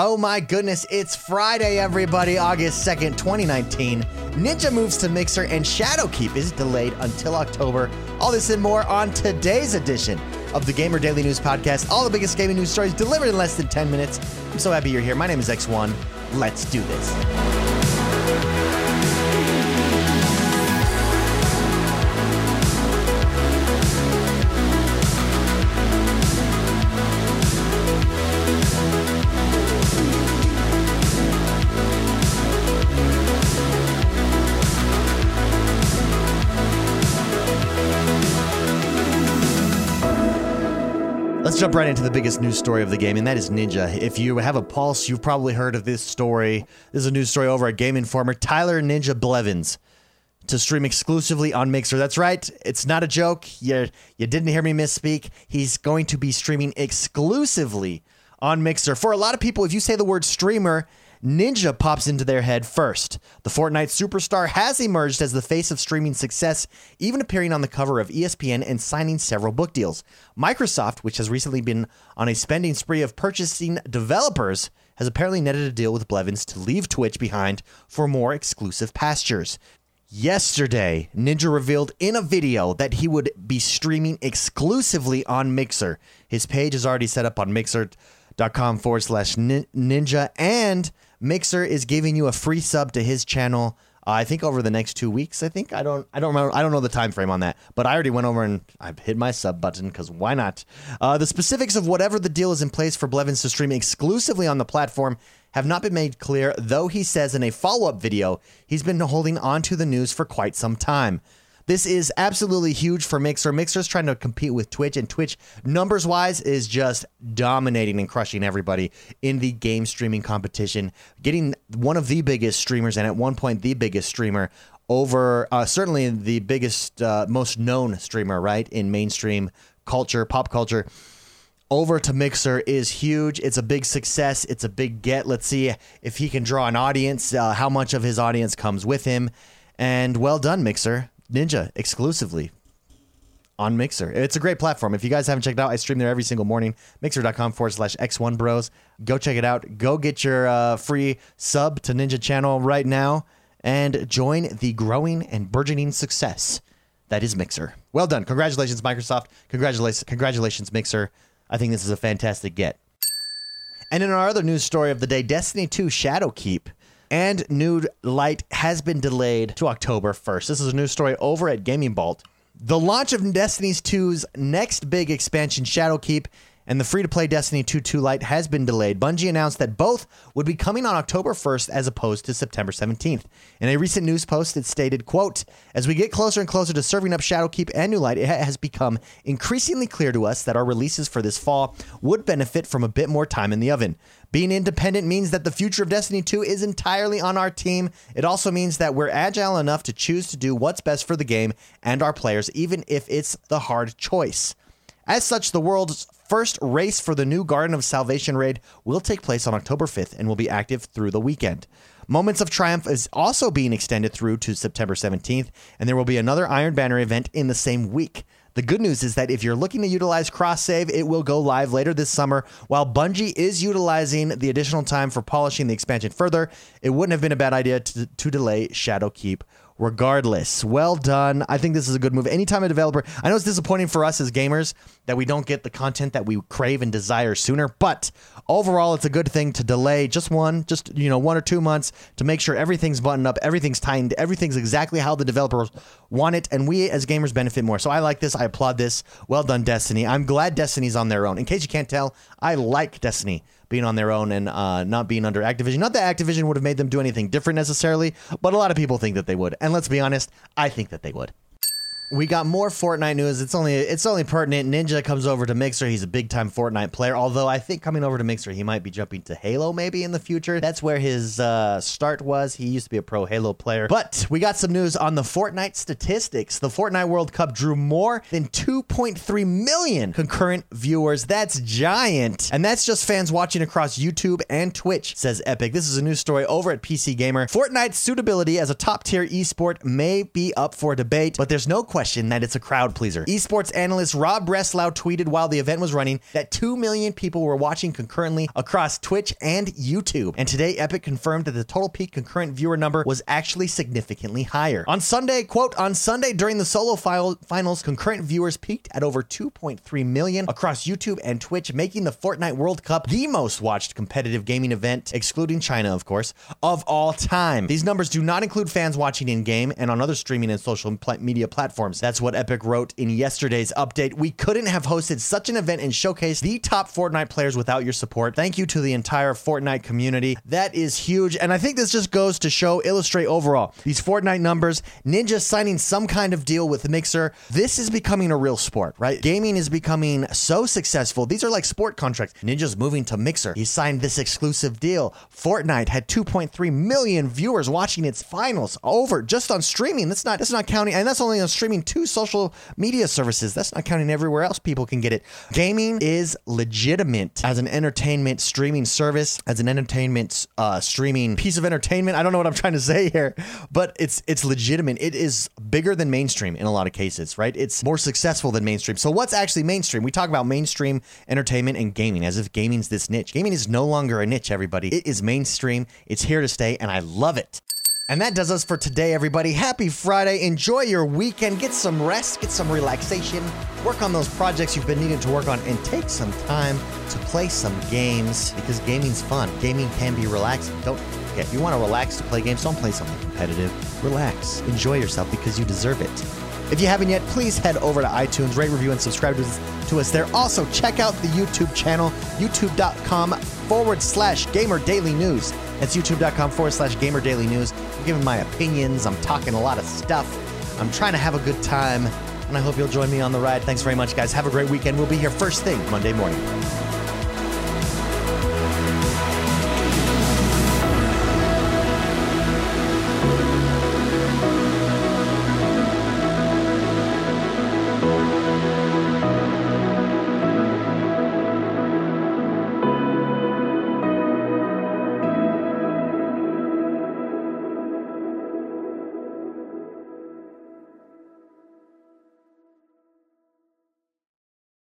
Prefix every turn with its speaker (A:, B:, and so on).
A: Oh my goodness, it's Friday, everybody, August 2nd, 2019. Ninja moves to Mixer and Shadowkeep is delayed until October. All this and more on today's edition of the Gamer Daily News Podcast. All the biggest gaming news stories delivered in less than 10 minutes. I'm so happy you're here. My name is X1. Let's do this. Let's jump right into the biggest news story of the game, and that is Ninja. If you have a pulse, you've probably heard of this story. This is a news story over at Game Informer. Tyler Ninja Blevins to stream exclusively on Mixer. That's right. It's not a joke. You, you didn't hear me misspeak. He's going to be streaming exclusively on Mixer. For a lot of people, if you say the word streamer, Ninja pops into their head first. The Fortnite superstar has emerged as the face of streaming success, even appearing on the cover of ESPN and signing several book deals. Microsoft, which has recently been on a spending spree of purchasing developers, has apparently netted a deal with Blevins to leave Twitch behind for more exclusive pastures. Yesterday, Ninja revealed in a video that he would be streaming exclusively on Mixer. His page is already set up on mixer.com forward slash ninja, and Mixer is giving you a free sub to his channel. Uh, I think over the next two weeks. I think I don't. I don't remember. I don't know the time frame on that. But I already went over and I hit my sub button because why not? Uh, the specifics of whatever the deal is in place for Blevins to stream exclusively on the platform have not been made clear. Though he says in a follow up video he's been holding on to the news for quite some time. This is absolutely huge for Mixer. Mixer's trying to compete with Twitch, and Twitch, numbers wise, is just dominating and crushing everybody in the game streaming competition. Getting one of the biggest streamers, and at one point, the biggest streamer over, uh, certainly the biggest, uh, most known streamer, right, in mainstream culture, pop culture over to Mixer is huge. It's a big success. It's a big get. Let's see if he can draw an audience, uh, how much of his audience comes with him. And well done, Mixer. Ninja exclusively on Mixer. It's a great platform. If you guys haven't checked it out, I stream there every single morning. Mixer.com forward slash X1 Bros. Go check it out. Go get your uh, free sub to Ninja channel right now and join the growing and burgeoning success that is Mixer. Well done. Congratulations, Microsoft. Congratulations, congratulations, Mixer. I think this is a fantastic get. And in our other news story of the day, Destiny 2 Shadowkeep and New Light has been delayed to October 1st. This is a news story over at GamingBolt. The launch of Destiny 2's next big expansion, Shadowkeep, and the free to play Destiny 2 New Light has been delayed. Bungie announced that both would be coming on October 1st as opposed to September 17th. In a recent news post, it stated, quote, As we get closer and closer to serving up Shadowkeep and New Light, it has become increasingly clear to us that our releases for this fall would benefit from a bit more time in the oven. Being independent means that the future of Destiny 2 is entirely on our team. It also means that we're agile enough to choose to do what's best for the game and our players, even if it's the hard choice. As such, the world's first race for the new Garden of Salvation raid will take place on October 5th and will be active through the weekend. Moments of Triumph is also being extended through to September 17th, and there will be another Iron Banner event in the same week. The good news is that if you're looking to utilize cross save, it will go live later this summer. While Bungie is utilizing the additional time for polishing the expansion further, it wouldn't have been a bad idea to, to delay Shadowkeep regardless. Well done. I think this is a good move. Anytime a developer, I know it's disappointing for us as gamers that we don't get the content that we crave and desire sooner, but overall it's a good thing to delay just one, just you know, one or two months to make sure everything's buttoned up, everything's tightened, everything's exactly how the developers want it and we as gamers benefit more. So I like this. I applaud this. Well done Destiny. I'm glad Destiny's on their own. In case you can't tell, I like Destiny being on their own and uh, not being under Activision. Not that Activision would have made them do anything different necessarily, but a lot of people think that they would. And let's be honest, I think that they would. We got more Fortnite news. It's only it's only pertinent. Ninja comes over to Mixer. He's a big time Fortnite player. Although I think coming over to Mixer, he might be jumping to Halo maybe in the future. That's where his uh, start was. He used to be a pro Halo player. But we got some news on the Fortnite statistics. The Fortnite World Cup drew more than 2.3 million concurrent viewers. That's giant, and that's just fans watching across YouTube and Twitch. Says Epic. This is a news story over at PC Gamer. Fortnite's suitability as a top tier esport may be up for debate, but there's no question question that it's a crowd pleaser. Esports analyst Rob Breslau tweeted while the event was running that 2 million people were watching concurrently across Twitch and YouTube. And today, Epic confirmed that the total peak concurrent viewer number was actually significantly higher. On Sunday, quote, on Sunday during the solo finals, concurrent viewers peaked at over 2.3 million across YouTube and Twitch, making the Fortnite World Cup the most watched competitive gaming event, excluding China, of course, of all time. These numbers do not include fans watching in game and on other streaming and social media platforms. That's what Epic wrote in yesterday's update. We couldn't have hosted such an event and showcased the top Fortnite players without your support. Thank you to the entire Fortnite community. That is huge. And I think this just goes to show, illustrate overall these Fortnite numbers, Ninja signing some kind of deal with Mixer. This is becoming a real sport, right? Gaming is becoming so successful. These are like sport contracts. Ninja's moving to Mixer. He signed this exclusive deal. Fortnite had 2.3 million viewers watching its finals over just on streaming. That's not that's not counting, and that's only on streaming two social media services. That's not counting everywhere else people can get it. Gaming is legitimate as an entertainment streaming service, as an entertainment uh, streaming piece of entertainment. I don't know what I'm trying to say here, but it's it's legitimate. It is bigger than mainstream in a lot of cases, right? It's more successful than mainstream. So what's actually mainstream? We talk about mainstream entertainment and gaming as if gaming's this niche. Gaming is no longer a niche, everybody. It is mainstream. It's here to stay, and I love it. And that does us for today, everybody. Happy Friday. Enjoy your weekend. Get some rest, get some relaxation, work on those projects you've been needing to work on, and take some time to play some games because gaming's fun. Gaming can be relaxing. Don't forget, if you want to relax to play games, don't play something competitive. Relax. Enjoy yourself because you deserve it. If you haven't yet, please head over to iTunes, rate, review, and subscribe to us, there. Also, check out the YouTube channel, youtube.com forward slash gamer daily news. That's youtube.com forward slash gamer daily news. I'm giving my opinions. I'm talking a lot of stuff. I'm trying to have a good time, and I hope you'll join me on the ride. Thanks very much, guys. Have a great weekend. We'll be here first thing Monday morning.